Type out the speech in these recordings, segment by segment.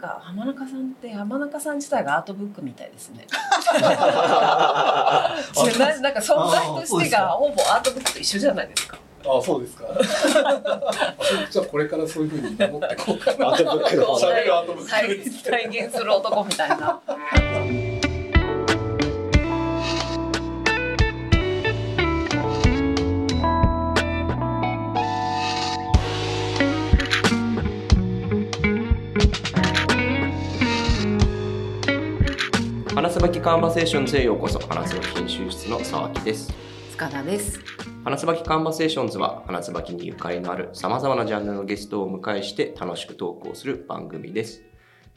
か浜中さんって浜中さん自体がアートブックみたいですね。ななんか存在としてがほぼアートブックと一緒じゃないですか。あそうですか。じゃあこれからそういうふうに守ってこうかな。アートブックの再現する男みたいな。椿カンバセーションズへようこそ花椿編集室の沢木です塚田です。花椿カンバセーションズは花椿にゆかりのある様々なジャンルのゲストをお迎えして楽しくトークをする番組です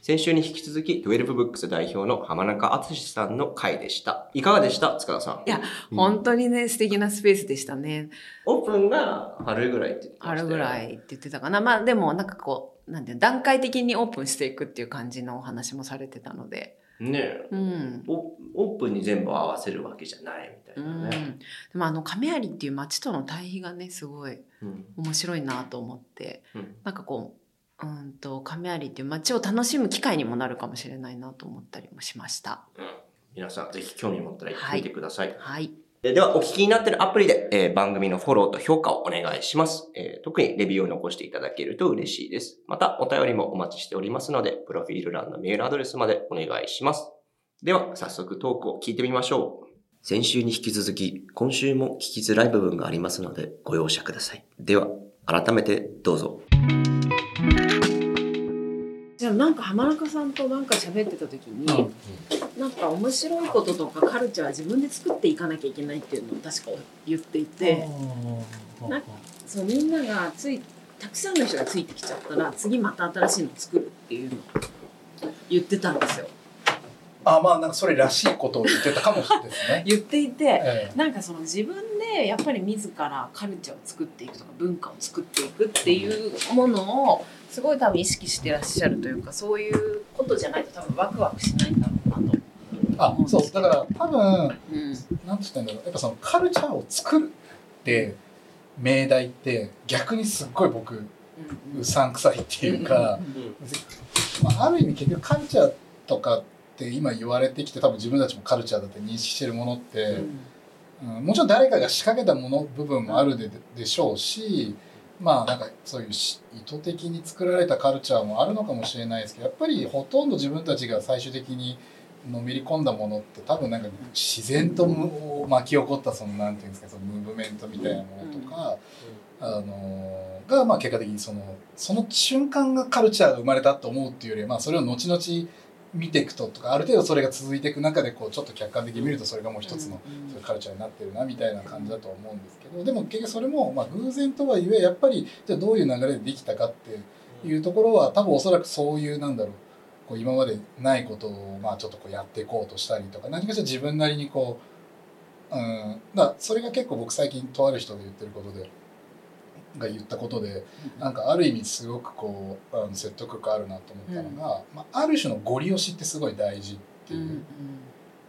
先週に引き続き12ブックス代表の浜中敦さんの回でしたいかがでした？塚田さんいや、うん本当にね、素敵なスペースでしたね。オープンが春ぐらいって言ってたよ春ぐらいって言ってたかな。まあでもなんかこう、なんていうの段階的にオープンしていくっていう感じのお話もされてたので。ねえ。うん。オオープンに全部合わせるわけじゃないみたういなね、ん、でもあの亀有っていう町との対比がねすごいうん。面白いなと思って。うん。なんかこううんと亀有っていう町を楽しむ機会にもなるかもしれないなと思ったりもしました。うん。皆さんぜひ興味持ったら行ってみてください、はい。えーでは、お聞きになっているアプリで、えー番組のフォローと評価をお願いします、えー特にレビューを残していただけると嬉しいです。また、お便りもお待ちしておりますので、プロフィール欄のメールアドレスまでお願いします。では、早速トークを聞いてみましょう。先週に引き続き、今週も聞きづらい部分がありますので、ご容赦ください。では、改めてどうぞ。じゃあなんか浜中さんとなんか喋ってた時に、なんか面白いこととかカルチャーは自分で作っていかなきゃいけないっていうのを確か言っていて、なんかそうみんながついたくさんの人がついてきちゃったら次また新しいの作るっていうのを言ってたんですよ。あまあなんかそれらしいことを言ってたかもしれないですね。言っていて、ええなんかその自分でやっぱり自らカルチャーを作っていくとか文化を作っていくっていうものをすごい多分意識してらっしゃるというかそういうことじゃないと多分ワクワクしないんだろうなと。あそうだから多分うん。なんて言ったんだろう。やっぱそのカルチャーを作るって命題って逆にすっごい僕うさんくさいっていうか、まあ、ある意味結局カルチャーとかって今言われてきて多分自分たちもカルチャーだって認識してるものって、うんもちろん誰かが仕掛けたもの部分もあるででしょうしまあなんかそういうし意図的に作られたカルチャーもあるのかもしれないですけどやっぱりほとんど自分たちが最終的にのめり込んだものって多分なんか自然とむ巻き起こったそのなんていうんですかそのムーブメントみたいなものとか、あのがまあ結果的にそのその瞬間がカルチャーが生まれたと思うっていうよりはまあそれを後々見ていくととかある程度それが続いていく中でこうちょっと客観的に見るとそれがもう一つのカルチャーになってるなみたいな感じだと思うんですけどでも結局それもまあ偶然とはいえやっぱりじゃあどういう流れでできたかっていうところは多分おそらくそういうなんだろうこう今までないことをまあちょっとこうやっていこうとしたりとか何かしら自分なりにこううんだそれが結構僕最近とある人で言ってることでが言ったことでなんかある意味すごくこうあの説得力あるなと思ったのが、まあ、ある種のゴリ押しってすごい大事っていう。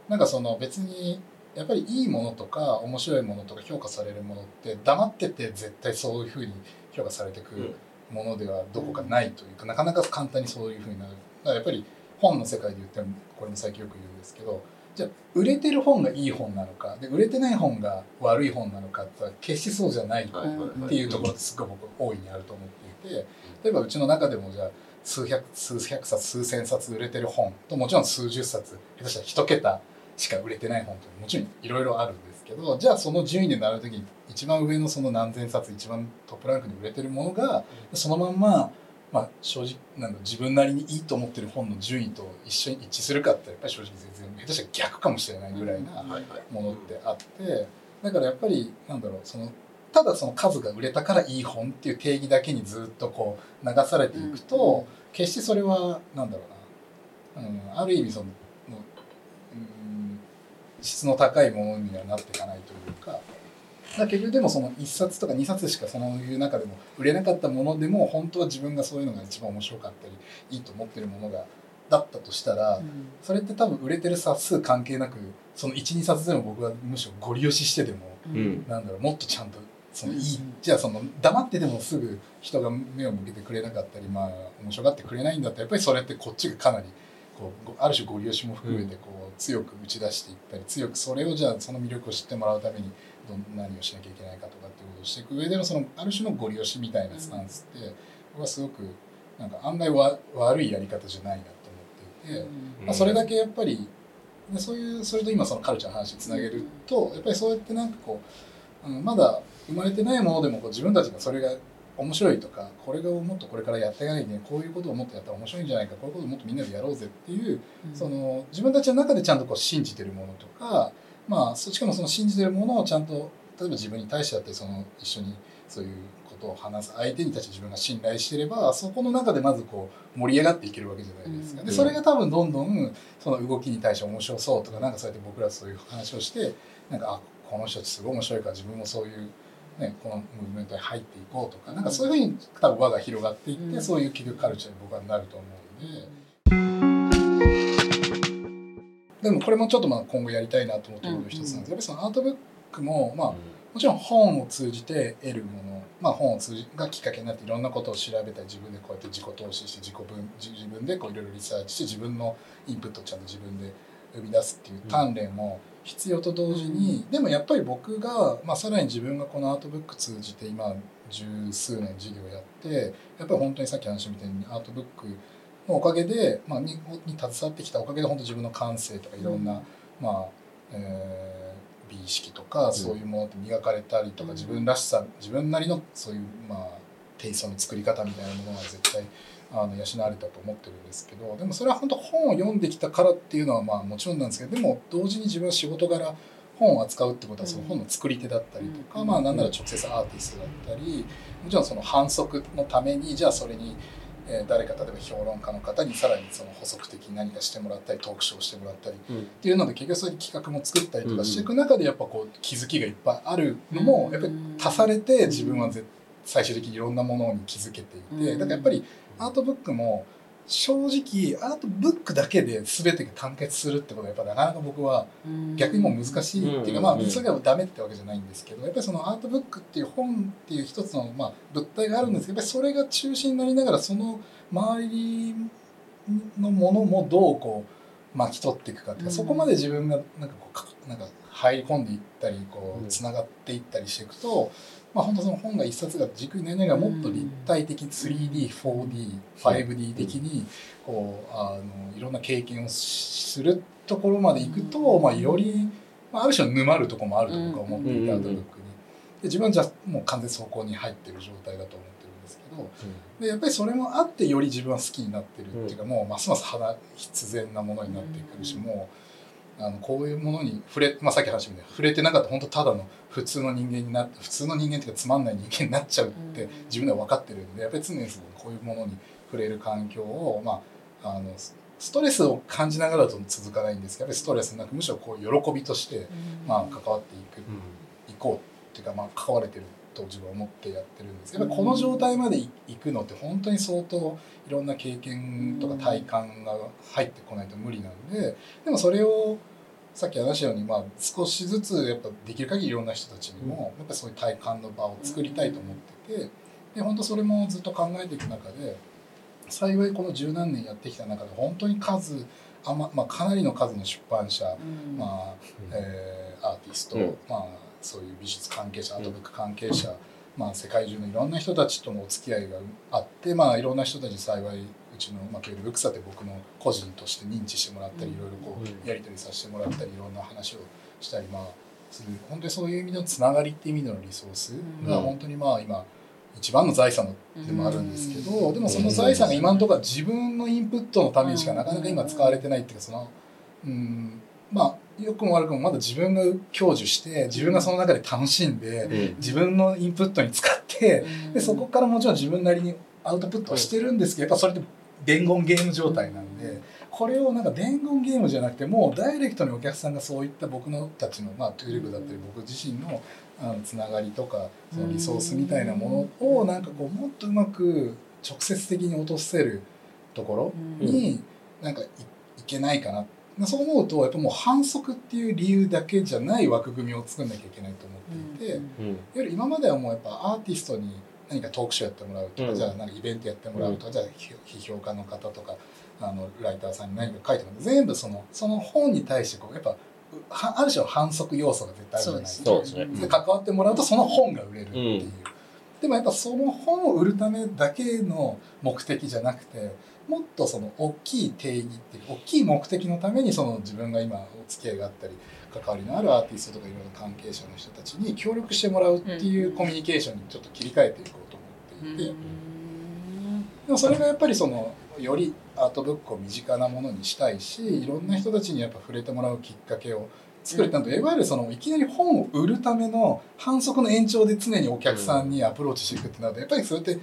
なんかその別にやっぱりいいものとか面白いものとか評価されるものって黙ってて絶対そういうふうに評価されてくるものではどこかないというか、なかなか簡単にそういうふうになる。だからやっぱり本の世界で言ってもこれも最近よく言うんですけどじゃあ売れてる本がいい本なのかで売れてない本が悪い本なのかって決してそうじゃないっていうところってすごい僕大いにあると思っていて例えばうちの中でもじゃあ数百数百冊数千冊売れてる本ともちろん数十冊下手したら一桁しか売れてない本ともちろんいろいろあるんですけどじゃあその順位で並ぶ時に一番上のその何千冊一番トップランクに売れてるものがそのまんま、まあ、正直なんだ自分なりにいいと思ってる本の順位と一緒に一致するかってやっぱり正直全然下手したら逆かもしれないぐらいなものってあってだからやっぱりなんだろうそのただその数が売れたからいい本っていう定義だけにずっとこう流されていくと、決してそれはなんだろうな、うん、ある意味その、うん、質の高いものにはなっていかないというかだ結局でもその1冊とか2冊しかそういう中でも売れなかったものでも本当は自分がそういうのが一番面白かったりいいと思ってるものがだったとしたら、それって多分売れてる冊数関係なくその12冊でも僕はむしろゴリ押ししてでも、うん。なんだろうもっとちゃんとそのいい、じゃあその黙っててもすぐ人が目を向けてくれなかったりまあ面白がってくれないんだったらやっぱりそれってこっちがかなりこうある種ご利用しも含めてこう強く打ち出していったり強くそれをじゃあその魅力を知ってもらうためにど何をしなきゃいけないかとかっていうことをしていく上でのそのある種のご利用しみたいなスタンスって僕はすごくなんか案外わ悪いやり方じゃないなと思っていて、まあ、それだけやっぱりそういうそれと今そのカルチャーの話につなげるとやっぱりそうやってなんかこう、うん、まだ生まれてないものでもこう自分たちがそれが面白いとかこれがもっとこれからやっていかないでこういうことをもっとやったら面白いんじゃないかこういうことをもっとみんなでやろうぜっていう、うん、その自分たちの中でちゃんとこう信じてるものとかまあしかもその信じてるものをちゃんと例えば自分に対してだってその一緒にそういうことを話す相手に対して自分が信頼してればそこの中でまずこう盛り上がっていけるわけじゃないですか。でそれが多分どんどんその動きに対して面白そうとかなんかそうやって僕らそういう話をしてなんかあこの人たちすごい面白いから自分もそういうね、このムーブメントに入っていこうとかなんかそういうふうに多分輪が広がっていって、うん、そういう企業カルチャーに僕はなると思うんで、でもこれもちょっとまあ今後やりたいなと思っている一つなんです。けど、やっぱりそのアートブックもまあ、もちろん本を通じて得るもの、まあ、本を通じがきっかけになっていろんなことを調べたり自分でこうやって自己投資して自己分自分でこういろいろリサーチして自分のインプットをちゃんと自分で生み出すっていう鍛錬も、うん必要と同時にでもやっぱり僕が、まあ、さらに自分がこのアートブック通じて今十数年授業やってやっぱり本当にさっき話みたいにアートブックのおかげで、まあ、にに携わってきたおかげで本当自分の感性とかいろんな、うん、まあえー、美意識とかそういうものって磨かれたりとか、自分らしさ自分なりのそういうまあテイストの作り方みたいなものが絶対あの養われたと思ってるんですけどでもそれは本当本を読んできたからっていうのはまあもちろんなんですけどでも同時に自分は仕事柄本を扱うってことはその本の作り手だったりとか、うん、まあなんなら直接アーティストだったりもちろんその反則のためにじゃあそれに、え誰か例えば評論家の方にさらにその補足的に何かしてもらったりトークショーしてもらったりっていうので結局そういう企画も作ったりとかしていく中でやっぱこう気づきがいっぱいあるのもやっぱり足されて自分は最終的にいろんなものに気づけていてだからやっぱりアートブックも正直アートブックだけで全てが完結するってことはやっぱなかなか僕は逆にもう難しいっていうかまあそれがダメってわけじゃないんですけどやっぱりそのアートブックっていう本っていう一つのまあ物体があるんですけどやっぱりそれが中心になりながらその周りのものもどうこう巻き取っていくかっていうかそこまで自分がなんかこうなんか入り込んでいったりこうつながっていったりしていくとまあ、本当その本が一冊が軸になりながらもっと立体的 3D4D5D 的にこうあのいろんな経験をするところまでいくと、まあ、より、まあ、ある種の沼るところもあると僕は思っていてアートブックに。で自分はじゃもう完全走行に入ってる状態だと思ってるんですけど、でやっぱりそれもあってより自分は好きになってるっていうか、もうますます肌必然なものになってくるし、もう。あのこういうものに触れ、まあ、さっき話した触れてなかった本当ただの普通の人間にな普通の人間っていうかつまんない人間になっちゃうって自分では分かってるんでやっぱり常にこういうものに触れる環境を、まあ、あのストレスを感じながらと続かないんですけどやっぱりストレスなくむしろこう喜びとして、まあ、関わっていく、いこうっていうか、まあ、関われてると自分は思ってやってるんですけどこの状態までいくのって本当に相当いろんな経験とか体感が入ってこないと無理なんででもそれをさっき話したように、まあ、少しずつやっぱできる限りいろんな人たちにもやっぱそういう体感の場を作りたいと思っててで本当それもずっと考えていく中で幸いこの十何年やってきた中で本当に数あま、まあ、かなりの数の出版社、まあえー、アーティスト、まあ、そういう美術関係者アートブック関係者、まあ、世界中のいろんな人たちとのお付き合いがあって、まあ、いろんな人たち幸いうちの、まあ、ケール・ブックサって僕の個人として認知してもらったりいろいろこうやり取りさせてもらったりいろんな話をしたりまあする。本当にそういう意味のつながりっていう意味でのリソースが本当にまあ今一番の財産でもあるんですけどでもその財産が今のところは自分のインプットのためにしかなかなか今使われてないっていうかそのうんまあ良くも悪くもまだ自分が享受して自分がその中で楽しんで自分のインプットに使ってでそこからもちろん自分なりにアウトプットはしてるんですけどやっぱそれで伝言ゲーム状態なんでこれをなんか伝言ゲームじゃなくてもうダイレクトにお客さんがそういった僕のたちの、まあ、トゥーリブだったり僕自身のあのつながりとかそのリソースみたいなものをなんかこうもっとうまく直接的に落とせるところになんかいいけないかな。そう思うとやっぱもう反則っていう理由だけじゃない枠組みを作んなきゃいけないと思っていて、いわゆる今まではもうやっぱアーティストに何かトークショーやってもらうとか、じゃあなんかイベントやってもらうとか、じゃあ批評家の方とかあのライターさんに何か書いてもらう。全部そのその本に対してこうやっぱある種の反則要素が絶対あるじゃないですか。関わってもらうとその本が売れるっていう。でもやっぱその本を売るためだけの目的じゃなくてもっとその大きい定義っていう大きい目的のためにその自分が今お付き合いがあったり関わりのあるアーティストとかいろいろ関係者の人たちに協力してもらうっていうコミュニケーションにちょっと切り替えていこうと思っていて、でもそれがやっぱりそのよりアートブックを身近なものにしたいしいろんな人たちにやっぱ触れてもらうきっかけを作れたので、いわゆるそのいきなり本を売るための反則の延長で常にお客さんにアプローチしていくってなるとやっぱりそれって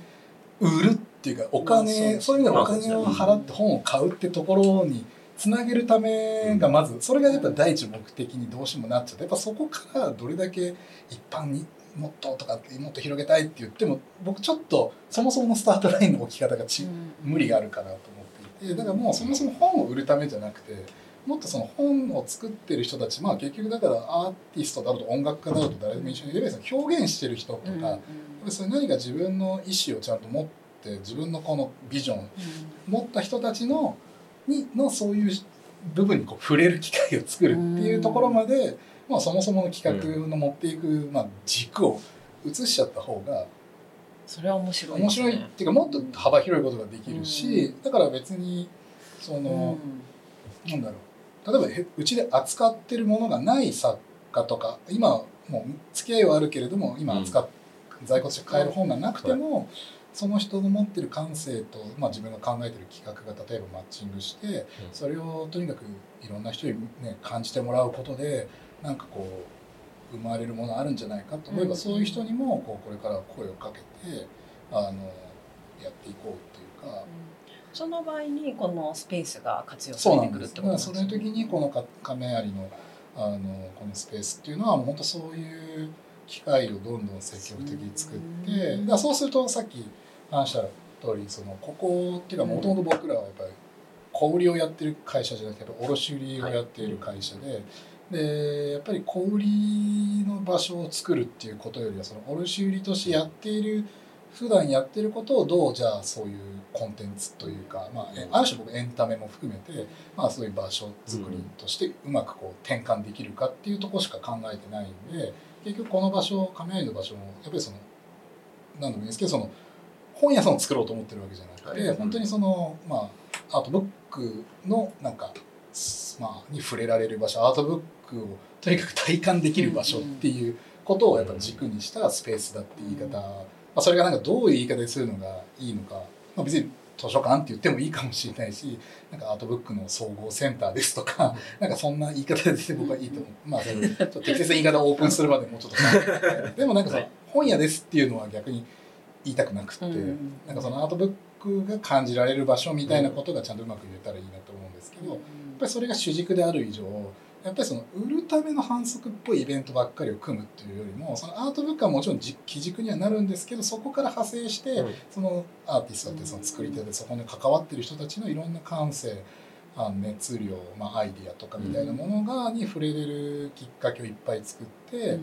売るっていうかお金、そういう意味でお金を払って本を買うってところにつなげるためがまずそれがやっぱ第一目的にどうしてもなっちゃってやっぱそこからどれだけ一般にもっととかもっと広げたいって言っても僕ちょっとそもそものスタートラインの置き方がち、無理があるかなと思っていて。だからもうそもそも本を売るためじゃなくてもっとその本を作ってる人たちまあ結局だからアーティストだろうと音楽家だろうと誰でも一緒にいれば表現してる人とか、それ何か自分の意思をちゃんと持って自分のこのビジョン持った人たちのにのそういう部分にこう触れる機会を作るっていうところまで、まあ、そもそもの企画の持っていく、まあ、軸を移しちゃった方がそれは面白い、ね、面白いっていうかもっと幅広いことができるし、だから別にその、うん、なんだろう。例えばうちで扱ってるものがない作家とか今もう付き合いはあるけれども今扱っ、うん、在庫として買える本がなくても、その人の持ってる感性と、まあ、自分が考えてる企画が例えばマッチングしてそれをとにかくいろんな人に、ね、感じてもらうことでなんかこう生まれるものあるんじゃないかと。思えば、そういう人にもこうこれから声をかけてあのやっていこうっていうか。その場合にこのスペースが活用されてくるってことですね。その時にこの亀有のあのこのスペースっていうのは本当そういう機会をどんどん積極的に作ってだそうするとさっき話した通りそのここっていうかもともと僕らはやっぱり小売りをやってる会社じゃなくて卸売をやってい。る会社で、でやっぱり小売りの場所を作るっていうことよりはその卸売としてやっている普段やってることをどうじゃあそういうコンテンツというか、まあ、ある種僕エンタメも含めて、まあ、そういう場所作りとしてうまくこう転換できるかっていうとこしか考えてないんで結局この場所亀有の場所もやっぱりその何でもいいですけどその本屋さんを作ろうと思ってるわけじゃなくて、はい、本当にそのまあアートブックのなんか、まあ、に触れられる場所アートブックをとにかく体感できる場所っていうことをやっぱ軸にしたスペースだって言い方、まあ、それがなんかどういう言い方でするのがいいのか、まあ、別に図書館って言ってもいいかもしれないしなんかアートブックの総合センターですとかなんかそんな言い方で僕はいいと思う。まあ 適切な言い方をオープンするまでもうちょっと。でもなんかその本屋ですっていうのは逆に言いたくなくって、うん、なんかそのアートブックが感じられる場所みたいなことがちゃんとうまく言えたらいいなと思うんですけど、やっぱりそれが主軸である以上やっぱりその売るための反則っぽいイベントばっかりを組むっていうよりもそのアートブックはもちろん基軸にはなるんですけどそこから派生して、そのアーティストってその作り手でそこに関わってる人たちのいろんな感性あの熱量、まあ、アイディアとかみたいなものが、に触れれるきっかけをいっぱい作って、やっ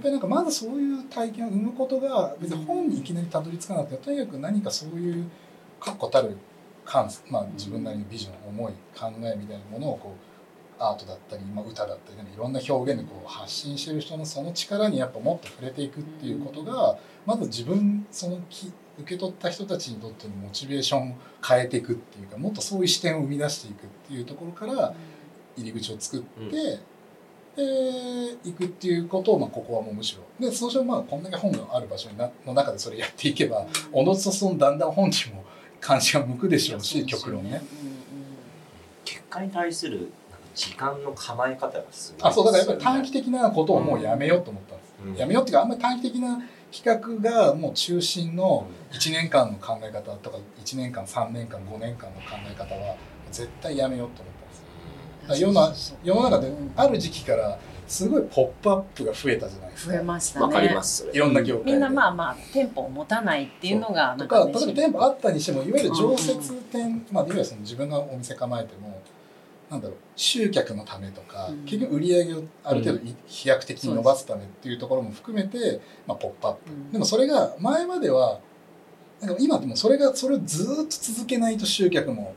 ぱりなんかまずそういう体験を生むことが別に本にいきなりたどり着かなくてとにかく何かそういう確固たる感、まあ、自分なりのビジョン思い考えみたいなものをこうアートだったり、まあ、歌だったり、いろんな表現でこう発信してる人のその力にやっぱもっと触れていくっていうことがまず自分そのき受け取った人たちにとってのモチベーションを変えていくっていうかもっとそういう視点を生み出していくっていうところから入り口を作って、うん、で行くっていうことを、まあ、ここはもうむしろでそうしてまあこんだけ本がある場所になの中でそれやっていけばおのずとそのだんだん本にも関心が向くでしょうし極論ね。結果に対する時間の構え方がすごい、あそうだからやっぱり短期的なことをもうやめようと思ったんです、うん、やめようっていうかあんまり短期的な企画がもう中心の1年間の考え方とか1年間3年間5年間の考え方は絶対やめようと思ったんですよ。世の世の中である時期からすごいポップアップが増えたじゃないですか。増えましたね。わかります。いろんな業界みんなまあまあ店舗を持たないっていうのがとか、例えば店舗あったにしてもいわゆる常設店、まあいわゆるその自分がお店構えてもなんだろう集客のためとか、うん。結局売り上げをある程度い飛躍的に伸ばすためっていうところも含めて、まあ、ポップアップ。うん。でもそれが前まではなんか今でもそれがそれをずーっと続けないと集客も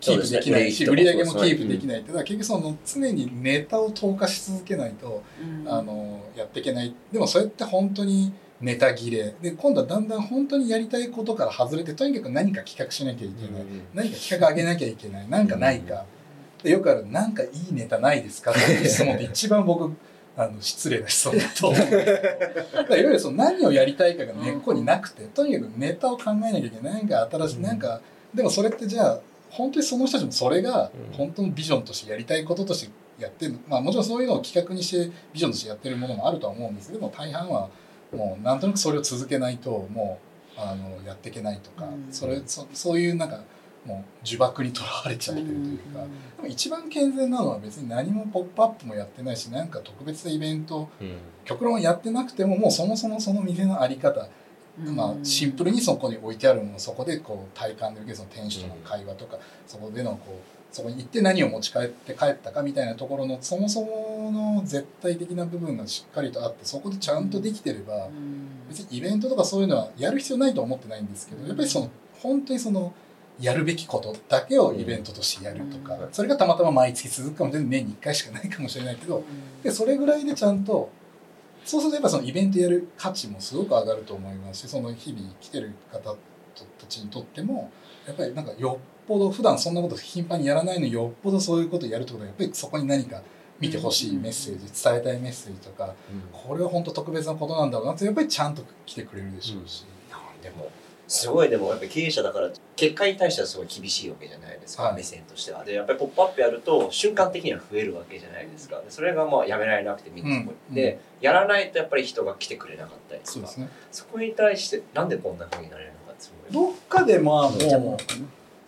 キープできないし、ね。売り上げもキープできないってだから結局その常にネタを投下し続けないと、うん。あのやっていけない。でもそれって本当にネタ切れ。で今度はだんだん本当にやりたいことから外れてとにかく何か企画しなきゃいけない、何か企画上げなきゃいけない。何かないか、でよくある「なんかいいネタないですか? 」っていう質問って一番僕あの失礼な質問だと思う。んでいわゆるその何をやりたいかが根っこになくてとにかくネタを考えなきゃいけない何か新しい。なんかでもそれってじゃあ本当にその人たちもそれがうん。本当のビジョンとしてやりたいこととしてやってるまあもちろんそういうのを企画にしてビジョンとしてやってるものもあるとは思うんですけども大半はもうなんとなくそれを続けないともうあのやっていけないとか、うん。それそそういうなんかもう呪縛にとらわれちゃってるというか、でも一番健全なのは別に何も「ポップアップもやってないしなんか特別なイベント極論やってなくてももうそもそもその店のあり方、うん。まあ、シンプルにそこに置いてあるものそこでこう体感で受けるその店主との会話とか、そこでのこうそこに行って何を持ち帰って帰ったかみたいなところのそもそもの絶対的な部分がしっかりとあってそこでちゃんとできてれば、うん。別にイベントとかそういうのはやる必要ないと思ってないんですけどやっぱりその本当にそのやるべきことだけをイベントとしてやるとか、うん。それがたまたま毎月続くかもしれない年に1回しかないかもしれないけどでそれぐらいでちゃんとそうするとやっぱそのイベントやる価値もすごく上がると思いますしその日々来てる方たちにとってもやっぱりなんかよっぽど普段そんなこと頻繁にやらないのによっぽどそういうことをやるってことはやっぱりそこに何か見てほしいメッセージ伝えたいメッセージとかこれは本当特別なことなんだろうなってやっぱりちゃんと来てくれるでしょうし、でもすごいでもやっぱ経営者だから結果に対してはすごい厳しいわけじゃないですか、はい。目線としては。でやっぱり「ポップアップやると瞬間的には増えるわけじゃないですか。でそれがまあやめられなくてみんなそこうんで、やらないとやっぱり人が来てくれなかったりとか。ね。そこに対してなんでこんな風になれるのかすごいどっかでまあもも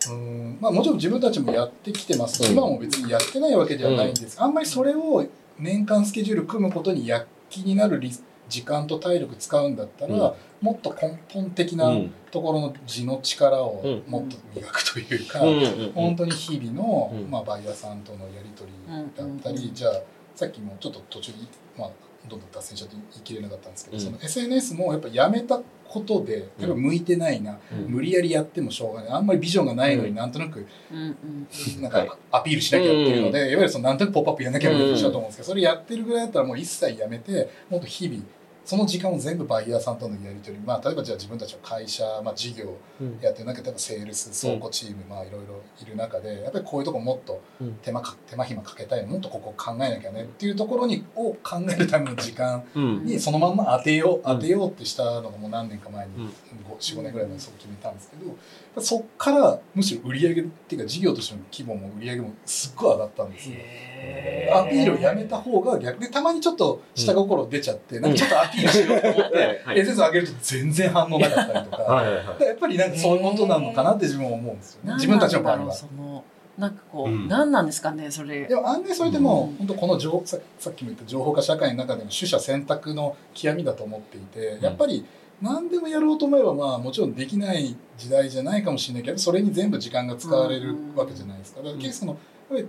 ううん。まあもちろん自分たちもやってきてます。今も別にやってないわけではないんです、あんまりそれを年間スケジュール組むことに躍起になるリ時間と体力使うんだったら、うん。もっと根本的なところの地の力をうん。もっと磨くというか、うん。うん本当に日々の、うん。まあ、バイヤーさんとのやり取りだったり、じゃあさっきもちょっと途中に、まあ、どんどん脱線しちゃって言い切れなかったんですけど、うん。その SNS もやっぱやめたことでやっぱ向いてないな、うん。無理やりやってもしょうがない。あんまりビジョンがないのうん。になんとなくうんうんなんはい。かアピールしなきゃっていうので、いわゆるそのなんとなく「ポップアップやんなきゃみたいな人だと思うんですけどそれやってるぐらいだったらもう一切やめてもっと日々その時間を全部バイヤーさんとのやり取りまあ例えばじゃあ自分たちの会社、まあ、事業うん。やってる中で例えばセールス倉庫チーム、まあいろいろいる中でやっぱりこういうとこもっとうん。手間か手間暇かけたいもっとここ考えなきゃねっていうところにを考えるための時間うん。にそのまんま当てよううん。当てようってしたのがもう何年か前にうん。45年ぐらい前にそう決めたんですけどそっからむしろ売り上げっていうか事業としての規模も売り上げもすっごい上がったんですよ。へアピールをやめた方が逆でたまにちょっと下心出ちゃって、なんかちょっとアピールしようと思って、はい。SNS 上げると全然反応なかったりとか、はいはいはい。だからやっぱりなんかそういうことなのかなって自分は思うんですよね。何自分たちの場合は。そのなんかこう、うん。何なんですかねそれ。でも案外それでも、うん。本当この情ささっきも言った情報化社会の中での取捨選択の極みだと思っていて、やっぱり何でもやろうと思えばまあもちろんできない時代じゃないかもしれないけどそれに全部時間が使われるわけじゃないですか。だから結局そのやっぱり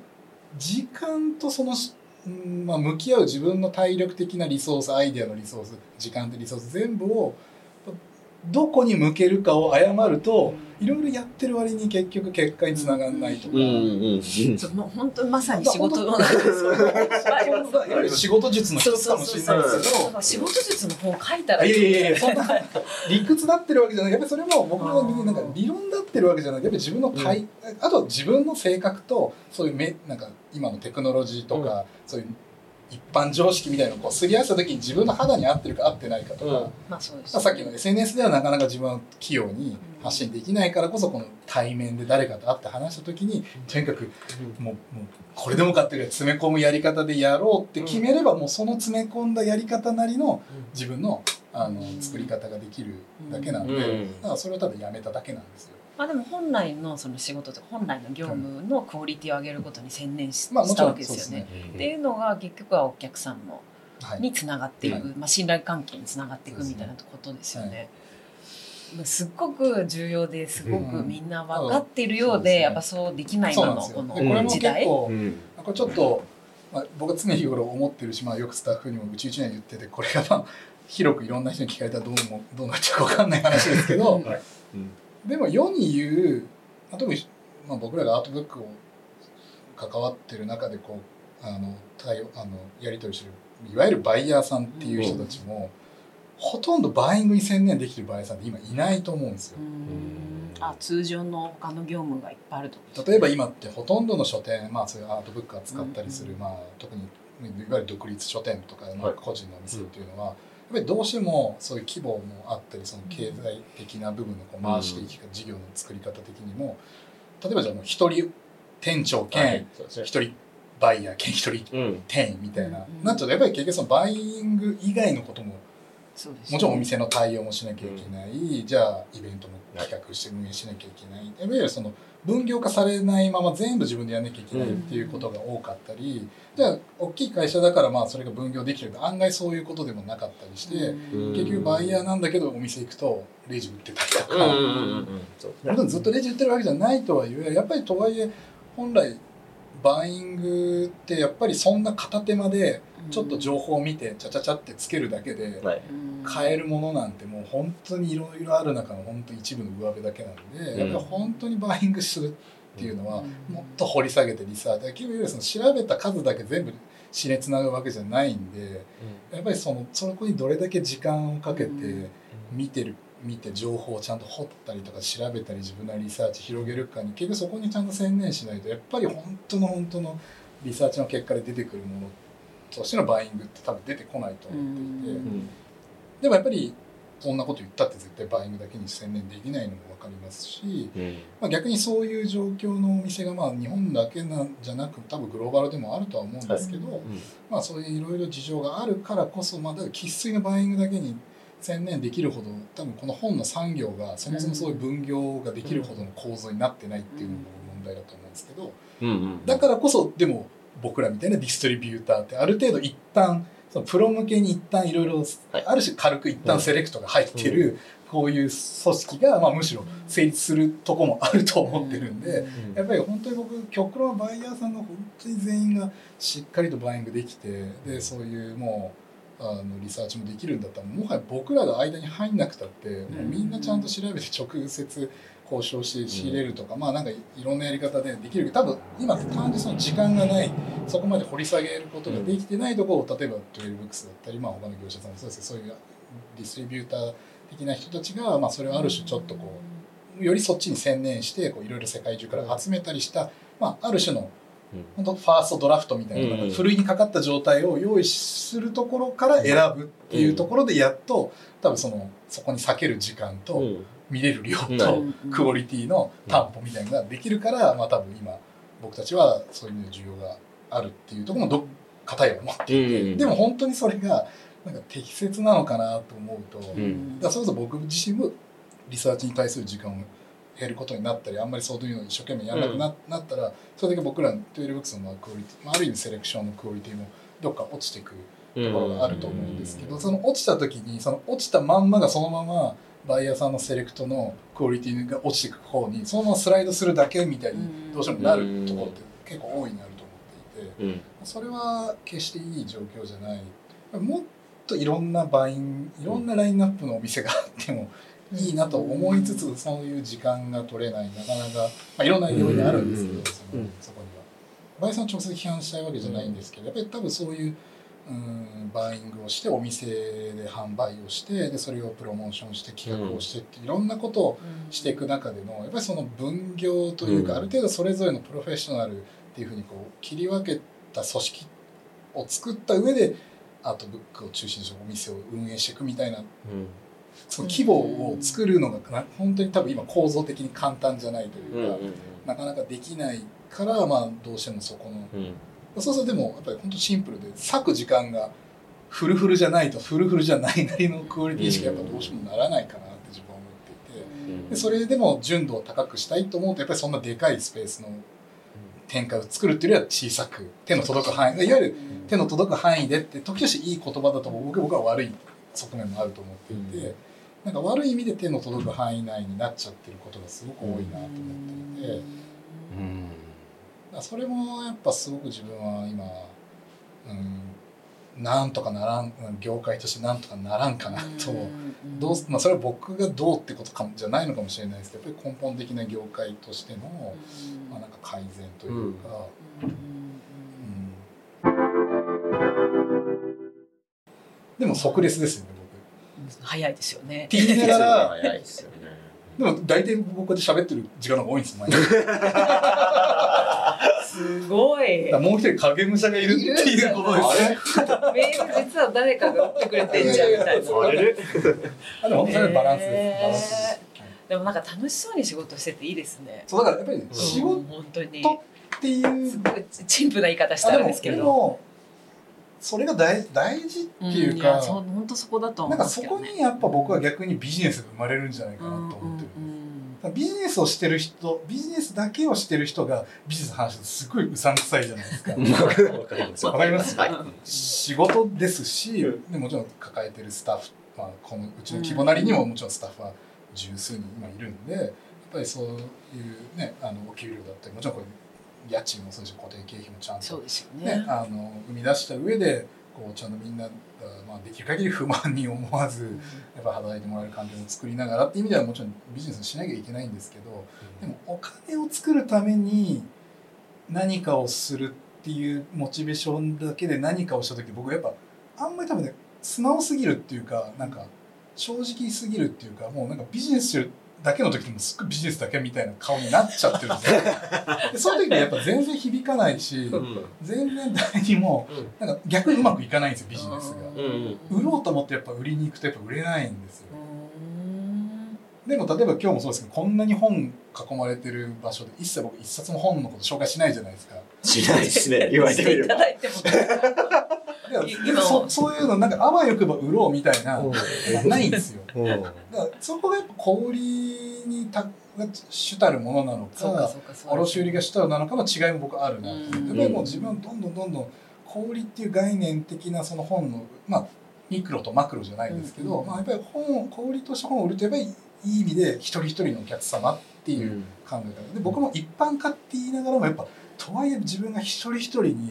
時間とそのまあ、向き合う自分の体力的なリソースアイデアのリソース時間とリソース全部をどこに向けるかを誤るといろいろやってる割に結局結果につながらないとか。うんうんもう本当にまさに仕事の 仕事術の一つかもしれないですけど仕事術の本書いたらあい。やいやいや。そんな。理屈だってるわけじゃない。やっぱりそれも僕のなんか理論だってるわけじゃない。やっぱり自分の体、あとは自分の性格とそういうめなんか今のテクノロジーとか、そういう一般常識みたいなのをこうすり合わせた時に自分の肌に合ってるか合ってないかとか、うん。まあそうですさっきの SNS ではなかなか自分は器用に発信できないからこそこの対面で誰かと会って話した時にとにかくもうもうこれでもかっていう詰め込むやり方でやろうって決めれば、もうその詰め込んだやり方なりの自分のあのうん作り方ができるだけなんで、うん。だからそれをただやめただけなんですよ。まあでも本来のその仕事とか本来の業務のクオリティを上げることに専念し,、たわけですよね。ね。っていうのが結局はお客さんのはい。につながっていく、はいまあ、信頼関係につながっていくみたいなことですよね。すっごく重要ですごくみんな分かってるようで、やっぱそうできないののこの時代。これちょっと、まあ、僕は常日頃思ってるし、まあ、よくスタッフにもうちうちには言っててこれがまあ広くいろんな人に聞かれたらどうもどうなっちゃうか分かんない話ですけど、はいうん、でも世に言う特に、まあ、僕らがアートブックを関わってる中でこうあの対あのやり取りしてるいわゆるバイヤーさんっていう人たちも、うん、ほとんどバイングに専念できてるバイヤーさんって今いないと思うんですよ。あ通常の他の業務がいっぱいあると。例えば今ってほとんどの書店、まあ、そういうアートブック扱ったりする、うん、まあ、特にいわゆる独立書店とか、まあ、個人のお店っていうのは、はいぱりどうしてもそういう規模もあったりその経済的な部分のこう回していく事業の作り方的にも例えばじゃあ一人店長兼一人バイヤー兼一人店員みたいな、なっちゃうとやっぱり結局そのバイイング以外のことももちろんお店の対応もしなきゃいけない、じゃあイベントも企画して運営しなきゃいけない、いわゆるその分業化されないまま全部自分でやんなきゃいけないっていうことが多かったり、じゃあ大きい会社だからまあそれが分業できる案外そういうことでもなかったりして、結局バイヤーなんだけどお店行くとレジ売ってたりとか、うん、ずっとレジ売ってるわけじゃないとはいえやっぱりとはいえ本来バイングってやっぱりそんな片手間でちょっと情報を見てちゃちゃちゃってつけるだけで買えるものなんてもう本当にいろいろある中の本当一部の上辺だけなんで、やっぱり本当にバイングするっていうのはもっと掘り下げてリサーチ。結局その調べた数だけ全部仕入れつなぐわけじゃないんで、やっぱりそのそこにどれだけ時間をかけて見てる見て情報をちゃんと掘ったりとか調べたり自分なりリサーチ広げるかに結局そこにちゃんと専念しないとやっぱり本当の本当のリサーチの結果で出てくるものとしてのバイイングって多分出てこないと思っていて、でもやっぱりそんなこと言ったって絶対バイイングだけに専念できないのも分かりますし、まあ、逆にそういう状況のお店がまあ日本だけなんじゃなく多分グローバルでもあるとは思うんですけど、まあ、そういういろいろ事情があるからこそまだ生粋のバイングだけに専念できるほど多分この本の産業がそもそもそういう分業ができるほどの構造になってないっていうのも問題だと思うんですけど、だからこそでも僕らみたいなディストリビューターってある程度一旦そのプロ向けに一旦いろいろある種軽く一旦セレクトが入ってるこういう組織が、まあ、むしろ成立するとこもあると思ってるんで、やっぱり本当に僕極論バイヤーさんが本当に全員がしっかりとバイングできてでそういうもう。あのリサーチもできるんだったらもはや僕らが間に入んなくたってもうみんなちゃんと調べて直接交渉して仕入れるとか、まあなんかいろんなやり方でできるけど多分今単純にその時間がないそこまで掘り下げることができてないところを例えばトゥエルブックスだったり、まあ、他の業者さんもそうですけどそういうディストリビューター的な人たちが、まあ、それをある種ちょっとこうよりそっちに専念していろいろ世界中から集めたりした、まあ、ある種の本当ファーストドラフトみたいな、ふるいにかかった状態を用意するところから選ぶっていうところでやっと多分そのそこに避ける時間と見れる量とクオリティの担保みたいなのができるから、まあ多分今僕たちはそういう需要があるっていうところもど片や持っていて、でも本当にそれがなんか適切なのかなと思うと、だそれこそ僕自身もリサーチに対する時間を減ることになったりあんまりそういうのを一生懸命やらなくな,、なったらそれだけ僕らのトゥエルブックスのクオリティ、まあ、ある意味セレクションのクオリティもどっか落ちていくところがあると思うんですけど、その落ちた時にその落ちたまんまがそのままバイヤーさんのセレクトのクオリティが落ちていく方にそのままスライドするだけみたいにどうしてもなるところって結構大いにあると思っていて、それは決していい状況じゃない。もっといろんなバイイングいろんなラインナップのお店があってもいいなと思いつつそういう時間が取れないなかなか、まあ、いろんな要因あるんですけど、そのそこには。バイヤーさん直接批判したいわけじゃないんですけどやっぱり多分そういううんバイイングをしてお店で販売をしてでそれをプロモーションして企画をしてっていろんなことをしていく中でのやっぱりその分業というかある程度それぞれのプロフェッショナルっていうふうにこう切り分けた組織を作った上でアートブックを中心にしてお店を運営していくみたいな、その規模を作るのが本当に多分今構造的に簡単じゃないというか、なかなかできないからまあどうしてもそこの。そうするとでもやっぱり本当シンプルで割く時間がフルフルじゃないとフルフルじゃないなりのクオリティしかやっぱどうしてもならないかなって自分は思っていて。でそれでも純度を高くしたいと思うとやっぱりそんなでかいスペースの展開を作るっていうよりは小さく手の届く範囲いわゆる手の届く範囲でって時としていい言葉だと思う僕は悪い側面もあると思っていて。なんか悪い意味で手の届く範囲内になっちゃってることがすごく多いなと思っていて、うん、それもやっぱすごく自分は今、うん、なんとかならん業界としてなんとかならんかなと、どうまあ、それは僕がどうってことかじゃないのかもしれないですけどやっぱり根本的な業界としての、まあ、なんか改善というか。でも即レスですよね。僕早いですよね。って言いながら。早いですよね。でも大体僕で喋ってる時間の方が多いんです毎日。すごい。もう一人影武者がいるっていうことです。ねメール実は誰かが打ってくれてんじゃんみたいな。あでも本当にバランスです。バランスです。でもなんか楽しそうに仕事してていいですね。そうだからやっぱりね、仕事っていうすごい陳腐な言い方したんですけどそれが大大事っていうか、うん、そう本当そこだと思う、ね、なんかそこにやっぱ僕は逆にビジネスが生まれるんじゃないかなと思ってるうんうん、ビジネスをしてる人ビジネスだけをしてる人がビジネスの話すごいうさんくさいじゃないですか。わかります。わかります、はい、仕事ですしでもちろん抱えてるスタッフ、まあ、このうちの規模なりにももちろんスタッフは十数人今いるんでやっぱりそういうねあのお給料だったりもちろんこれ家賃もそうですし固定経費もちゃんと、ね、ね、あの生み出した上でこうちゃんとみんな、まあ、できる限り不満に思わず、やっぱ働いてもらえる環境を作りながらっていう意味ではもちろんビジネスしなきゃいけないんですけど、でもお金を作るために何かをするっていうモチベーションだけで何かをした時僕やっぱあんまり多分ね素直すぎるっていうかなんか正直すぎるっていうかもうなんかビジネスだけの時もすっごいビジネスだけみたいな顔になっちゃってるんですよ。でその時にやっぱ全然響かないし、うん、全然誰にも、なんか逆にうまくいかないんですよビジネスが、売ろうと思ってやっぱ売りに行くとやっぱ売れないんですよ。でも例えば今日もそうですけどこんなに本囲まれてる場所で一切僕一冊も本のこと紹介しないじゃないですか。しないですね言われてみれば。そそういうのなんかあわよくば売ろうみたいな、ないんですよ。だからそこがやっぱ小売りにた主たるものなのか卸売が主たるなのかの違いも僕はあるなやっぱりもう自分はどんどんどんどん小売っていう概念的なその本のまあミクロとマクロじゃないですけど、まあ、やっぱり本小売として本を売るとやっぱりいい意味で一人一人のお客様っていう考え方。で僕も一般化って言いながらもやっぱとはいえ自分が一人一人に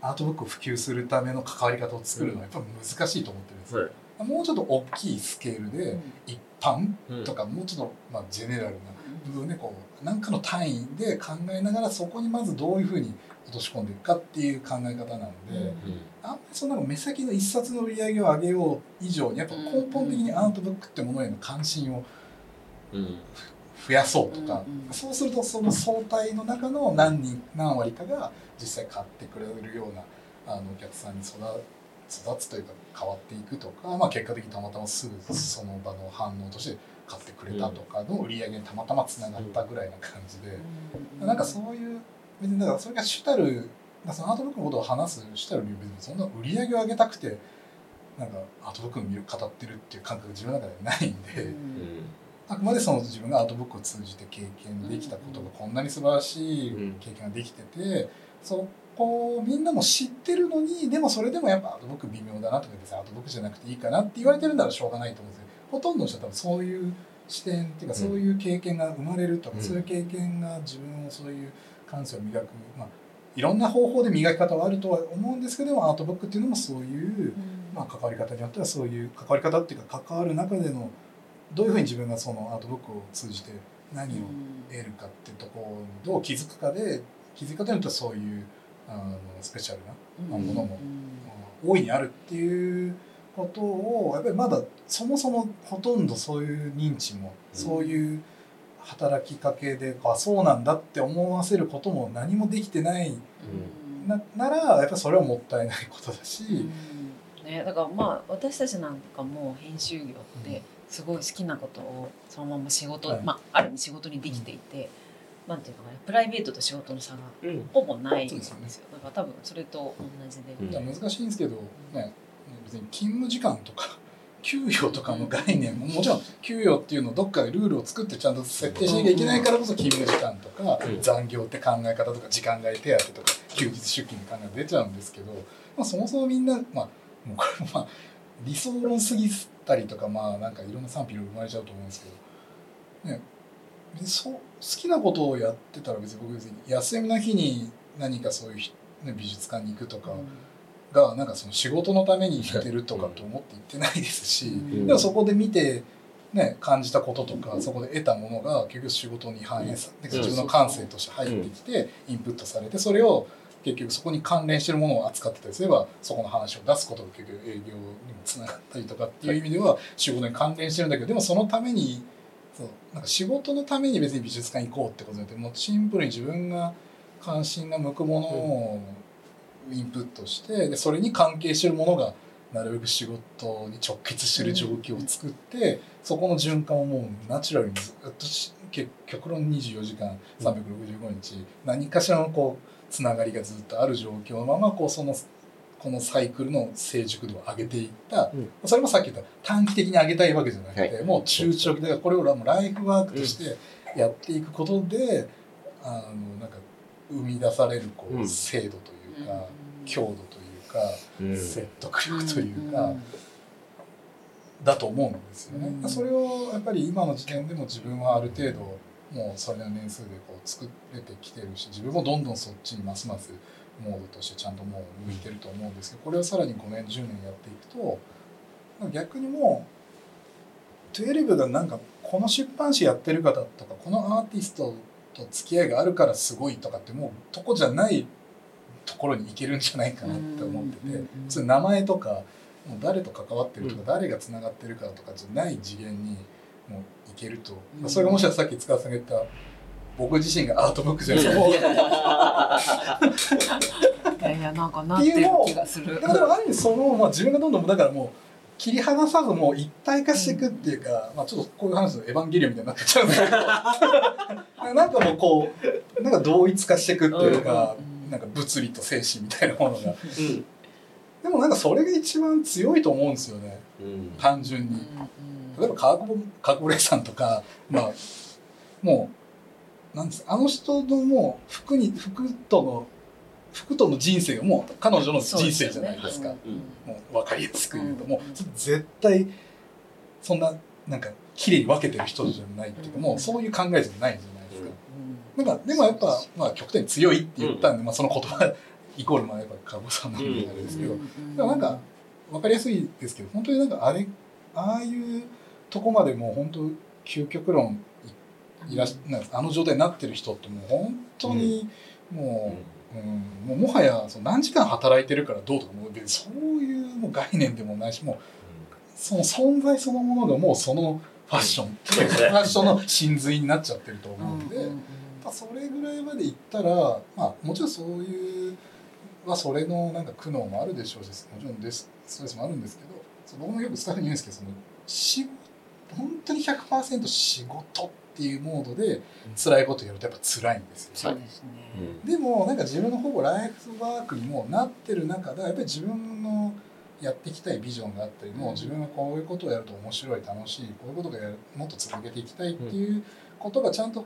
アートブックを普及するための関わり方を作るのはやっぱ難しいと思ってるんですよ。もうちょっと大きいスケールで一般とかもうちょっとまあジェネラルな部分でこう何かの単位で考えながらそこにまずどういうふうに落とし込んでいくかっていう考え方なので、あんまりその目先の一冊の売り上げを上げよう以上にやっぱ根本的にアートブックってものへの関心を増やそうとか、そうするとその総体の中の何人何割かが実際買ってくれるようなあのお客さんに育育つというか変わっていくとか、まあ、結果的にたまたますぐその場の反応として買ってくれたとかの売り上げにたまたまつながったぐらいな感じで、うん、なんかそういう別にだからそれが主たるそのアートブックのことを話す主たる理由別にそんな売り上げを上げたくてなんかアートブックの魅力語ってるっていう感覚自分の中ではないんで、うん、あくまでその自分がアートブックを通じて経験できたことがこんなに素晴らしい経験ができてて、そこうみんなも知ってるのにでもそれでもやっぱアートブック微妙だなとか別にアートブックじゃなくていいかなって言われてるならしょうがないと思うんですよ。ほとんどの人は多分そういう視点っていうかそういう経験が生まれるとか、うん、そういう経験が自分をそういう感性を磨く、まあ、いろんな方法で磨き方はあるとは思うんですけどアートブックっていうのもそういう、まあ、関わり方によってはそういう関わり方っていうか関わる中でのどういうふうに自分がそのアートブックを通じて何を得るかっていうところにどう気づくかで気づき方によってはそういうあのスペシャルなものも大いにあるっていうことをやっぱりまだそもそもほとんどそういう認知もそういう働きかけであそうなんだって思わせることも何もできてないなならやっぱりそれはもったいないことだし。ね、だからまあ私たちなんかも編集業ってすごい好きなことをそのまま仕事、はい、まあある意味仕事にできていて、なんていうかねプライベートと仕事の差がほぼないんですよ、うん、だから多分それと同じで、うん、難しいんですけど、ね、別に勤務時間とか 給与とかの概念ももちろん給与っていうのをどっかでルールを作ってちゃんと設定しなきゃいけないからこそ勤務時間とか残業って考え方とか時間外手当とか休日出勤の考え出ちゃうんですけど、まあ、そもそもみんな、まあ、もうこれもまあ理想論すぎたりとかまあなんかいろんな賛否が生まれちゃうと思うんですけど、ね、そう好きなことをやってたら別に僕別に休みの日に何かそういう、ね、美術館に行くとかがなんかその仕事のために行ってるとかと思って行ってないですし、でもそこで見てね、感じたこととかそこで得たものが結局仕事に反映されて自分の感性として入ってきてインプットされてそれを結局そこに関連してるものを扱ってたりすればそこの話を出すことが結局営業にもつながったりとかっていう意味では仕事に関連してるんだけどでもそのためにそうなんか仕事のために別に美術館行こうってことじゃなくてもうシンプルに自分が関心が向くものをインプットしてでそれに関係してるものがなるべく仕事に直結してる状況を作って、そこの循環をもうナチュラルにずっと極論24時間365日、何かしらのこうつながりがずっとある状況のままこうそのこのサイクルの成熟度を上げていった、うん、それもさっき言った短期的に上げたいわけじゃなくて、はい、もう中長期でこれをもうライフワークとしてやっていくことで、うん、あのなんか生み出されるこう精度というか、強度というか、説得力というか。だと思うんですよね、それをやっぱり今の時点でも自分はある程度もうそれな年数でこう作れてきてるし自分もどんどんそっちにますますモードとしてちゃんともう向いてると思うんですけどこれをさらに5年10年やっていくと逆にもう12がなんかこの出版社やってる方とかこのアーティストと付き合いがあるからすごいとかってもうとこじゃないところに行けるんじゃないかなって思っててそ名前とかもう誰と関わってるとか誰がつながってるかとかじゃない次元にもういけると、うん、それがもしかしたらさっき塚田さんが言った僕自身がアートブックじゃないですか。いやいや。なんかなってる気がする。でもある意味その、まあ、自分がどんどんだからもう切り離さずもう一体化していくっていうか、うん、まあちょっとこういう話のエヴァンゲリオンみたいになってちゃう。んですけどなんかもうこうなんか同一化していくっていうか、うん、なんか物理と精神みたいなものが、うん、でもなんかそれが一番強いと思うんですよね、単純に。例えば川久保久保さんとか、まあ、もう、なんですあの人のもう服に、服との、服との人生がもう彼女の人生じゃないですか。すねはい、もう分かりやすく言うと、もう絶対、そんな、なんか、綺麗に分けてる人じゃないっていうか、もうそういう考えじゃないじゃないですか。なんか、でもやっぱ、まあ、極端に強いって言ったんで、まあ、その言葉、イコール、まあ、やっぱ、かぼさんなんであれですけど、でもなんか、分かりやすいですけど、本当になんか、あれ、ああいうとこまでもう本当究極論いらあの状態になってる人ってもう本当にもう,、うんもうもはやその何時間働いてるからどうとかもうそういうもう概念でもないしもうその存在そのものがもうそのファッション、ファッションの真髄になっちゃってると思うんで、うんそれぐらいまでいったら、まあ、もちろんそういうはそれのなんか苦悩もあるでしょうしもちろんですストレスもあるんですけど僕もよくスタッフに言うんですけどその仕本当に100%仕事っていうモードで辛いことやるとやっぱ辛いんですよ、そうですね、でもなんか自分のほぼライフワークにもなってる中でやっぱり自分のやっていきたいビジョンがあったりも自分がこういうことをやると面白い楽しいこういうことがもっと続けていきたいっていうことがちゃんと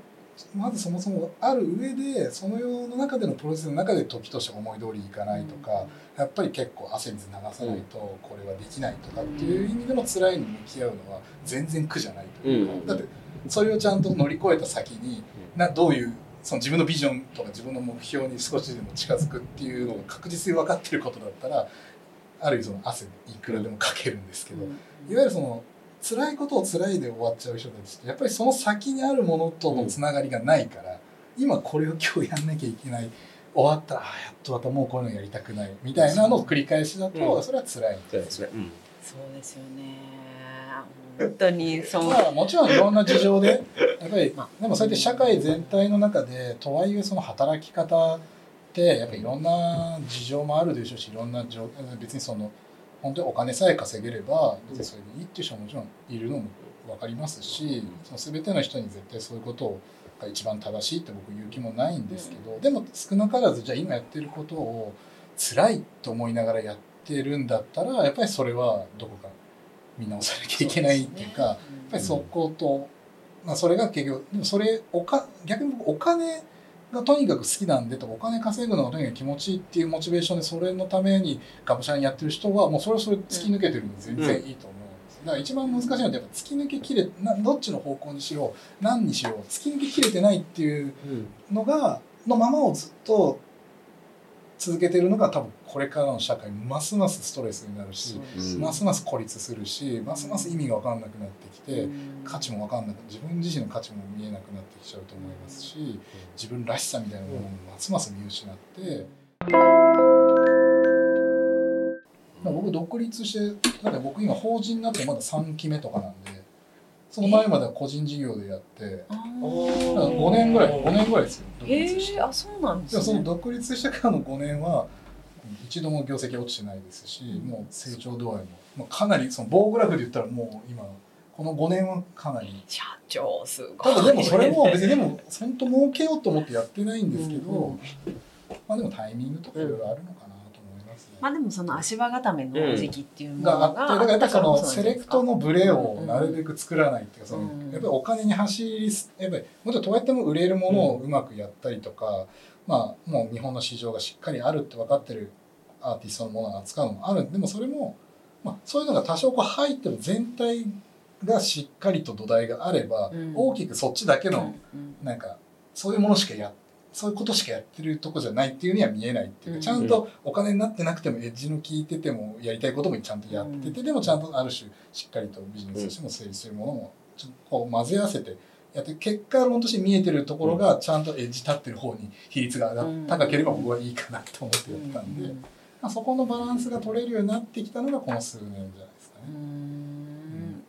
まずそもそもある上でその世の中でのプロセスの中で時として思い通りいかないとか、やっぱり結構汗水流さないとこれはできないとかっていう意味での辛いに向き合うのは全然苦じゃないというか、だってそれをちゃんと乗り越えた先になどういうその自分のビジョンとか自分の目標に少しでも近づくっていうのが確実に分かってることだったらある意味その汗いくらでもかけるんですけど、いわゆるその辛いことを辛いで終わっちゃう人たちってやっぱりその先にあるものとのつながりがないから、今これを今日やんなきゃいけない終わったらあやっとまたもうこういうのやりたくないみたいなのを繰り返しだと、それは辛い。そうですね、そうですよね。本当にそう、まあ、もちろんいろんな事情で やっぱりでもそうやって社会全体の中でとはいえその働き方ってやっぱりいろんな事情もあるでしょうしいろんな別にその本当にお金さえ稼げれば別にそれでいいっていう人ももちろんいるのも分かりますしその全ての人に絶対そういうことが一番正しいって僕言う気もないんですけどでも少なからずじゃあ今やってることを辛いと思いながらやってるんだったらやっぱりそれはどこか見直さなきゃいけないっていうかやっぱりそこと、まあ、それが結局でもそれおか逆に僕お金がとにかく好きなんでとお金稼ぐのがとにかく気持ちいいっていうモチベーションでそれのためにがむしゃらにやってる人はもうそれはそれ突き抜けてるんで全然いいと思うんです、だから一番難しいのってやっぱ突き抜けきれなどっちの方向にしろ何にしろ突き抜けきれてないっていうのがのままをずっと続けてるのが多分これからの社会ますますストレスになるし、うんますます孤立するしますます意味が分かんなくなってきて、価値も分かんなく自分自身の価値も見えなくなってきちゃうと思いますし自分らしさみたいなものもますます見失って、まあ、僕独立してだって僕今法人になってまだ3期目とかなんでその前までは個人事業でやってあだーから5年ぐらい5年ぐらいですよ独立して。へえあそうなんでですもそのね独立してからの5年は一度も業績落ちてないですし、もう成長度合いも、まあ、かなりその棒グラフで言ったらもう今この5年はかなり。社長すごい。ただでもそれも別にでも本当儲けようと思ってやってないんですけど、うんうん。まあでもタイミングとかいろいろあるのかなまあでもその足場固めの時期っていうのががあってだからやっぱりそのセレクトのブレをうんなるべく作らないっていうかそのうんやっぱりお金に走りすやっぱりもちろんどうやっても売れるものをうまくやったりとか、まあもう日本の市場がしっかりあるって分かってるアーティストのものを扱うのもある。でもそれも、まあ、そういうのが多少こう入っても全体がしっかりと土台があれば、うん。大きくそっちだけうん。のなんかそういうものしかやそういうことしかやってるとこじゃないっていうには見えないっていうちゃんとお金になってなくてもエッジの効いててもやりたいこともちゃんとやってて、でもちゃんとある種しっかりとビジネスとしても成立するものもちょっとこう混ぜ合わせてやって結果論として見えてるところがちゃんとエッジ立ってる方に比率が高ければ僕はいいかなと思ってやったんで、うん。まあ、そこのバランスが取れるようになってきたのがこの数年じゃないですかうね。ん。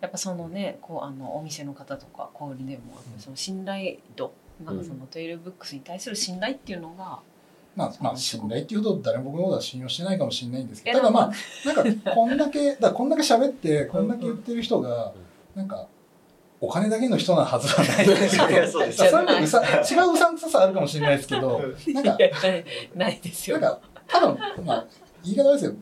やっぱそのねこうあのお店の方とか小売りでもその信頼度なんかそのトイレブックスに対する信頼っていうのがまあ、まあ、信頼っていうほど誰も僕のことは信用してないかもしれないんですけいど、ただまあ、なんかこんだけ、だこんだけ喋って、こんだけ言ってる人が、なんか、お金だけの人なはずはないですよ。そういうのうさ違ううさんくささあるかもしれないですけど、なんかないですよなんか、ただ、まあ、言い方ですよ。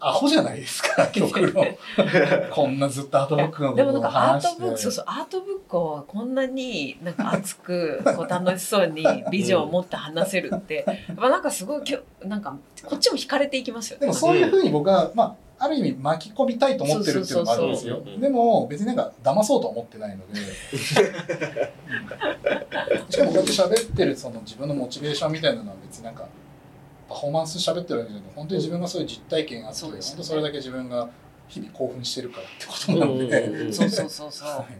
アホじゃないですか、極論。こんなずっとアートブックのでもなんかアー。トブックそうそうアートブックをこんなになんか熱く こう楽しそうにビジョンを持って話せるってやっぱなんかすごいなんかこっちも惹かれていきますよね。でもそういうふうに僕は、まあ、ある意味巻き込みたいと思ってるっていうのもあるんですよでも別になんか騙そうとは思ってないのでしかもこうやって喋ってるその自分のモチベーションみたいなのは別になんかパフォーマンス喋ってるわけじゃなくて本当に自分がそういう実体験があって、そうですよね。本当それだけ自分が日々興奮してるからってことなので、うんうんうん。そうそうそうそう。はい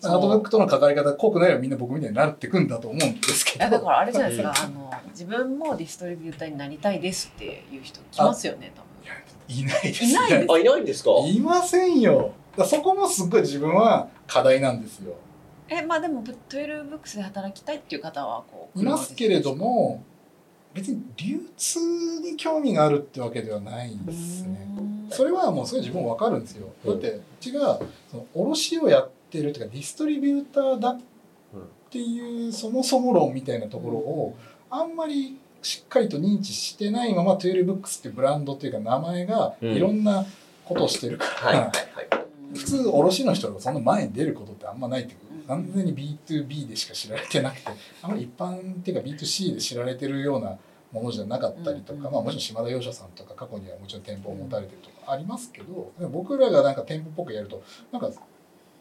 アートブックとの関わり方濃くなればみんな僕みたいになってくんだと思うんですけど。いやだからあれじゃないですか、あの自分もディストリビューターになりたいですっていう人来ますよね、多分。いないです。いないです。あ、いないんですか？いませんよ。そこもすっごい自分は課題なんですよ。え、まあでもトゥエルブックスで働きたいっていう方はこういますけれども別に流通に興味があるってわけではないですね。それはもうそれ自分も分かるんですよ。だってうちがその卸をやってるっていうかディストリビューターだっていうそもそも論みたいなところをあんまりしっかりと認知してないままトゥエルブックスっていうブランドっていうか名前がうん。いろんなことをしてるから。普通卸の人がそんな前に出ることってあんまないっていう完全に B2B でしか知られてなくてあんまり一般っていうか B2C で知られてるようなものじゃなかったりとか、うんうんまあ、もちろん島田洋車さんとか過去にはもちろん店舗を持たれてるとかありますけどでも僕らがなんか店舗っぽくやるとなんか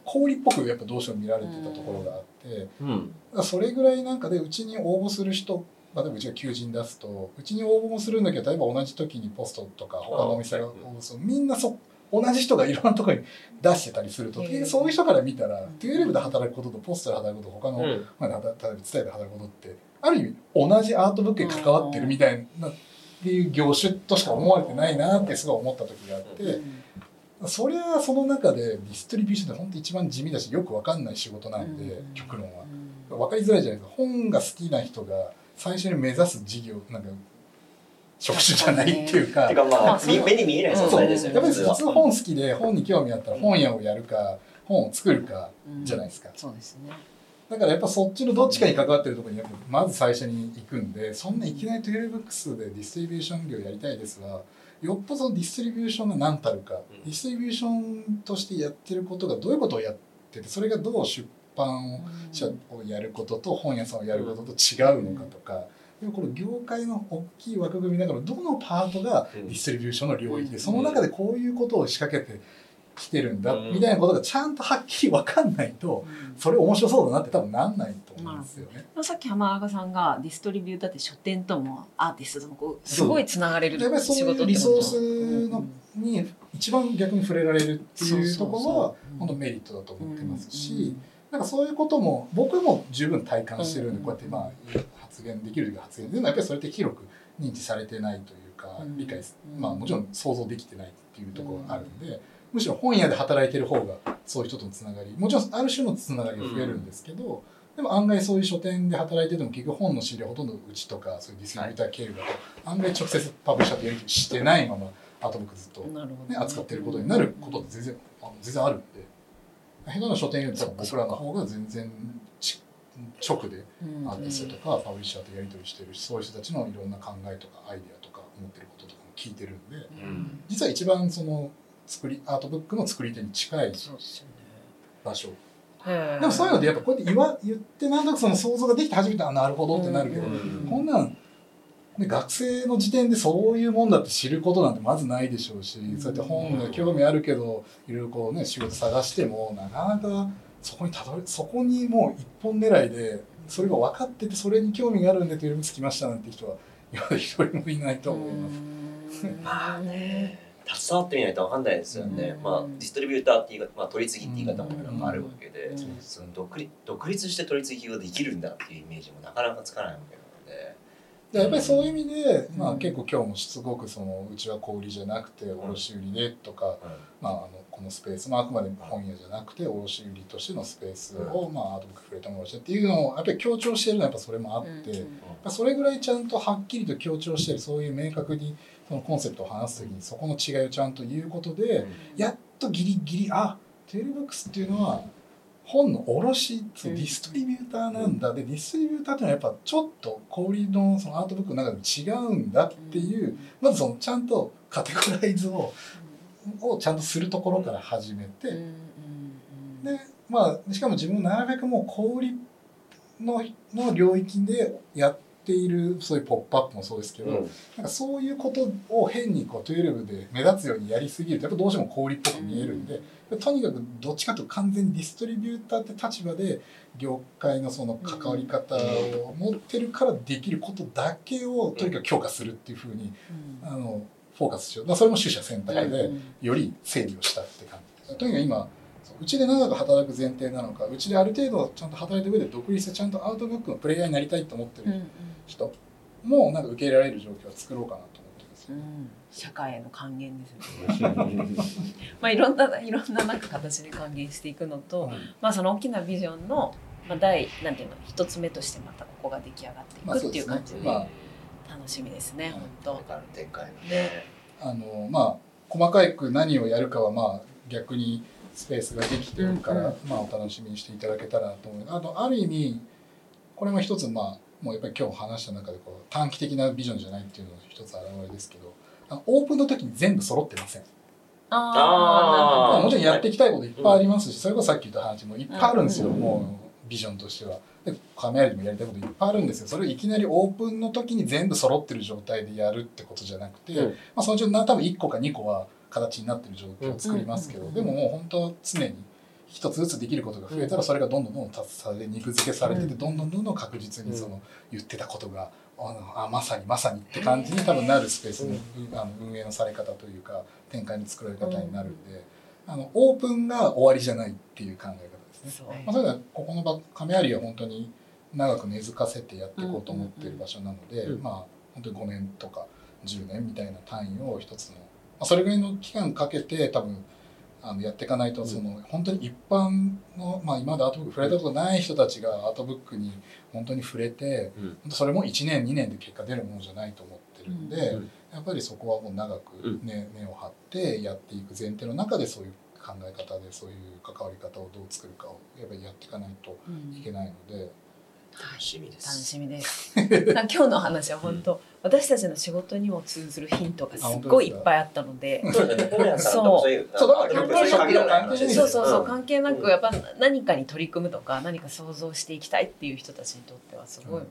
小売りっぽくやっぱどうしても見られてたところがあって、うん。それぐらいなんかでうちに応募する人例えばうちが求人出すとうちに応募もするんだけど例えば同じ時にポストとか他のお店が応募する。みんなそ同じ人がいろんなところに出してたりすると、へえそういう人から見たらトゥエレブで働くこととポストで働くことと他の、うん。まあ、例えば伝えで働くことってある意味同じアートブックに関わってるみたいなっていう業種としか思われてないなってすごい思った時があって、そりゃその中でディストリビューションって本当一番地味だしよく分かんない仕事なんで、うん。極論は。分かりづらいじゃないですか。本が好きな人が最初に目指す事業なんか職種じゃないっていうか。てかまあ、目に見えないうん存在ですよね。やっぱり普通本好きで本に興味あったら本屋をやるか本を作るかじゃないですか。そうですね。だからやっぱそっちのどっちかに関わってるところにやっぱまず最初に行くんでそんないきなり twelvebooks でディストリビューション業やりたいですはよっぽどディストリビューションが何たるか、ん。ディストリビューションとしてやってることがどういうことをやっててそれがどう出版社をやることと本屋さんをやることと違うのかとか。でもこの業界の大きい枠組みだからどのパートがディストリビューションの領域でその中でこういうことを仕掛けてきてるんだみたいなことがちゃんとはっきり分かんないとそれ面白そうだなって多分なんないと思うんですよね。さっき浜中さんがディストリビューターって書店ともアーティストともこうすごいつながれるやっぱりそういうリソースのに一番逆に触れられるっていうところは本当メリットだと思ってますし。なんかそういうことも僕も十分体感してるんでこうやってまあ発言できる発言でもやっぱりそれって広く認知されてないというか理解まあもちろん想像できてないっていうところがあるんでむしろ本屋で働いてる方がそういう人とのつながりもちろんある種のつながりが増えるんですけどでも案外そういう書店で働いてても結局本の資料ほとんどうちとかそういうディストリビューター経由だと案外直接パブリッシャーとやり取りしてないままアートブックずっと、ね、扱ってることになることって全然あの全然あるんで。下手な書店より多分僕らの方が全然直でアーティストとかパブリッシャーとやり取りしてるしそういう人たちのいろんな考えとかアイデアとか思ってることとかも聞いてるんで、実は一番その作りアートブックの作り手に近い場所。でもそういうのでやっぱこうやって言わ言ってなんとなくその想像ができて初めてあなるほどってなるけど、こんなんで学生の時点でそういうもんだって知ることなんてまずないでしょうし、そうやって本が興味あるけどいろいろこうね仕事探してもなかなかそこにたどりそこにもう一本狙いでそれが分かっててそれに興味があるんでというにつきましたなんて人は一人もいないと思います。まあね携わってみないと分かんないですよね、まあ、ディストリビューターって言い方、まあ、取り次ぎって言い方もあるわけで、その独立独立して取り次ぎができるんだっていうイメージもなかなかつかないわけなので。でやっぱりそういう意味で、まあ、結構今日もしつこくそのうちは小売りじゃなくて卸売でとか、まあ、あのこのスペース、まあ、あくまで本屋じゃなくて卸売としてのスペースを、まあ、アートブック触れてもらってっていうのをやっぱり強調してるのはやっぱそれもあって、それぐらいちゃんとはっきりと強調してるそういう明確にそのコンセプトを話す時にそこの違いをちゃんと言うことで、やっとギリギリあテールブックスっていうのは本の卸ディストリビューターなんだ、でディストリビューターっていうのはやっぱちょっと小売りのそのアートブックの中でも違うんだっていう、まずそのちゃんとカテゴライズををちゃんとするところから始めて、でまあしかも自分なるべくもう小売りのの領域でやっているそういう「ポップアップもそうですけど、うん、なんかそういうことを変にこう12で目立つようにやりすぎるとやっぱどうしても小売っぽく見えるんで、とにかくどっちかというと完全にディストリビューターって立場で業界のその関わり方を持ってるからできることだけをとにかく強化するっていうふうに、あのフォーカスしよう、まあ、それも取捨選択でより整理をしたって感じとにかく今うちで長く働く前提なのかうちである程度ちゃんと働いた上で独立してちゃんとアウトブックのプレイヤーになりたいと思ってる人もなんか受け入れられる状況を作ろうかなと思ってます、うん、社会への還元ですね。まあいろんないろんななんか形で還元していくのと、うん、まあその大きなビジョンのまあ第なんていうの一つ目としてまたここが出来上がっていくっていう感じで。まあ楽しみですね、本当。展開ね。あのまあ細かく何をやるかはまあ逆にスペースができてるから、うんうん、まあお楽しみにしていただけたらと思う。あとある意味これも一つまあもうやっぱり今日話した中でこう短期的なビジョンじゃないっていうのが一つ表れですけど、あオープンの時に全部揃ってません。ああ、もちろんやっていきたいこといっぱいありますし、うん、それこそさっき言った話もいっぱいあるんですよ、うん、もうビジョンとしては。でカメラでもやりたいこといっぱいあるんですよ。それをいきなりオープンの時に全部揃ってる状態でやるってことじゃなくて、うん、まあ、そのうち多分1個か2個は形になってる状況を作りますけど、でももう本当常に一つずつできることが増えたらそれがどんどんどんどん達され肉付けされててどんどんどんどん確実にその言ってたことがあまさにまさにって感じに多分なるスペースのあの運営のされ方というか展開の作られ方になるんであのオープンが終わりじゃないっていう考え方ですね。まあ、それではここの場亀有は本当に長く根付かせてやっていこうと思っている場所なので、まあ本当に5年とか10年みたいな単位を一つの、まあ、それぐらいの期間かけて多分あのやっていかないとその、本当に一般の、まあ、今までアートブック触れたことない人たちがアートブックに本当に触れて、うん、それも1年2年で結果出るものじゃないと思ってるんで、うん、やっぱりそこはもう長く根,、根を張ってやっていく前提の中でそういう考え方でそういう関わり方をどう作るかをやっぱりやっていかないといけないので。楽しみで楽す。しみです。今日の話は本当、私たちの仕事にも通ずるヒントがすっごいいっぱいあったので。そうそういう。そうそうそうそう、ん関係なくやっぱ何かに取り組むとか何か想像していきたいっていう人たちにとってはすごい、うん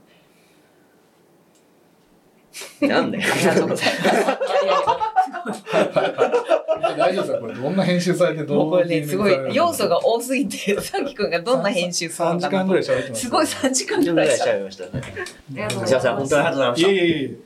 なんだよ。ありがとうございます。大丈夫ですか？これどんな編集されてどうこれねすごい要素が多すぎてさきくんがどんな編集する3のか？な時間ぐらい喋ってますすごい3時間ぐらい喋りましたね。すいません、本当にありがとうございました。いえいえいえ